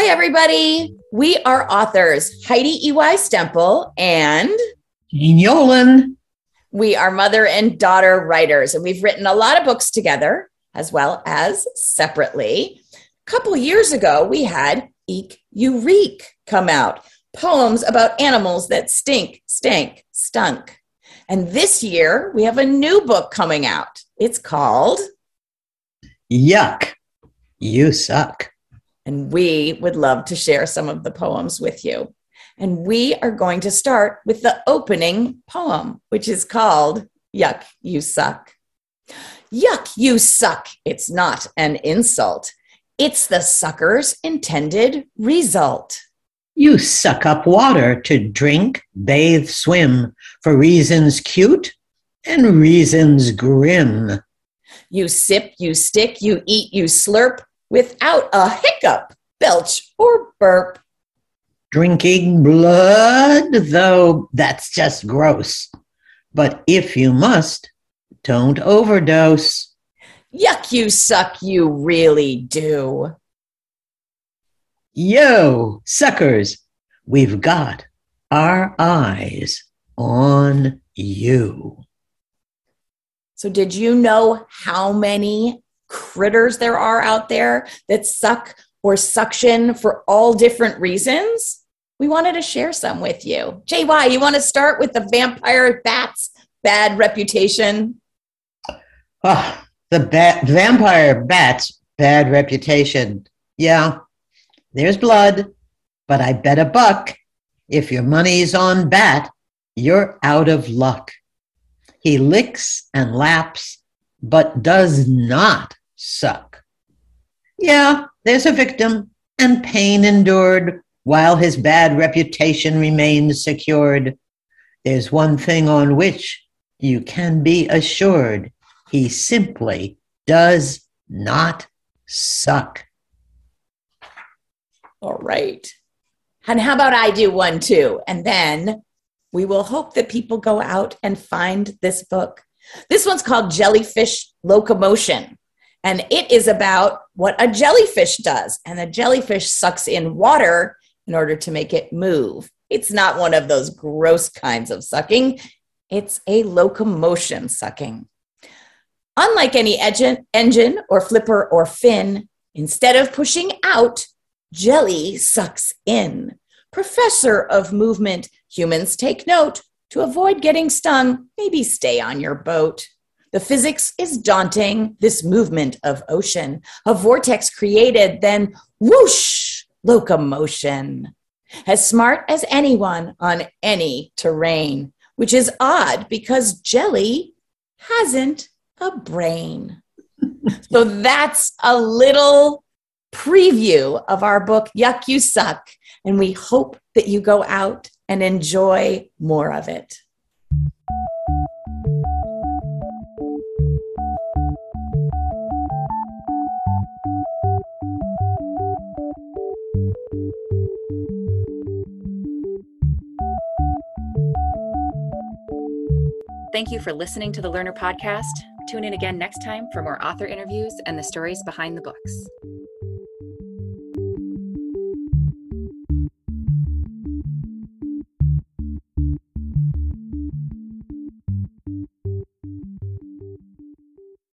Hi, everybody. We are authors Heidi E.Y. Stemple and Jane Yolen. We are mother and daughter writers, and we've written a lot of books together as well as separately. A couple years ago, we had Eek Reek come out poems about animals that stink, stank, stunk. And this year, we have a new book coming out. It's called Yuck, You Suck. And we would love to share some of the poems with you. And we are going to start with the opening poem, which is called Yuck, You Suck. Yuck, you suck. It's not an insult. It's the sucker's intended result. You suck up water to drink, bathe, swim for reasons cute and reasons grim. You sip, you stick, you eat, you slurp without a hiccup, belch, or burp. Drinking blood, though that's just gross. But if you must, don't overdose. Yuck, you suck, you really do. Yo, suckers, we've got our eyes on you. So, did you know how many critters there are out there that suck or suction for all different reasons? We wanted to share some with you. JY, you want to start with the vampire bat's bad reputation? Oh, the bat, vampire bat's bad reputation. Yeah, there's blood, but I bet a buck if your money's on Bat, you're out of luck. He licks and laps, but does not suck. Yeah, there's a victim and pain endured while his bad reputation remains secured. There's one thing on which you can be assured he simply does not suck. All right. And how about I do one too? And then we will hope that people go out and find this book. This one's called Jellyfish Locomotion. And it is about what a jellyfish does. And a jellyfish sucks in water in order to make it move. It's not one of those gross kinds of sucking, it's a locomotion sucking. Unlike any engine or flipper or fin, instead of pushing out, jelly sucks in. Professor of movement, humans take note. To avoid getting stung, maybe stay on your boat. The physics is daunting, this movement of ocean. A vortex created, then whoosh, locomotion. As smart as anyone on any terrain, which is odd because jelly hasn't a brain. so that's a little preview of our book, Yuck You Suck. And we hope that you go out and enjoy more of it. Thank you for listening to the Lerner Podcast. Tune in again next time for more author interviews and the stories behind the books.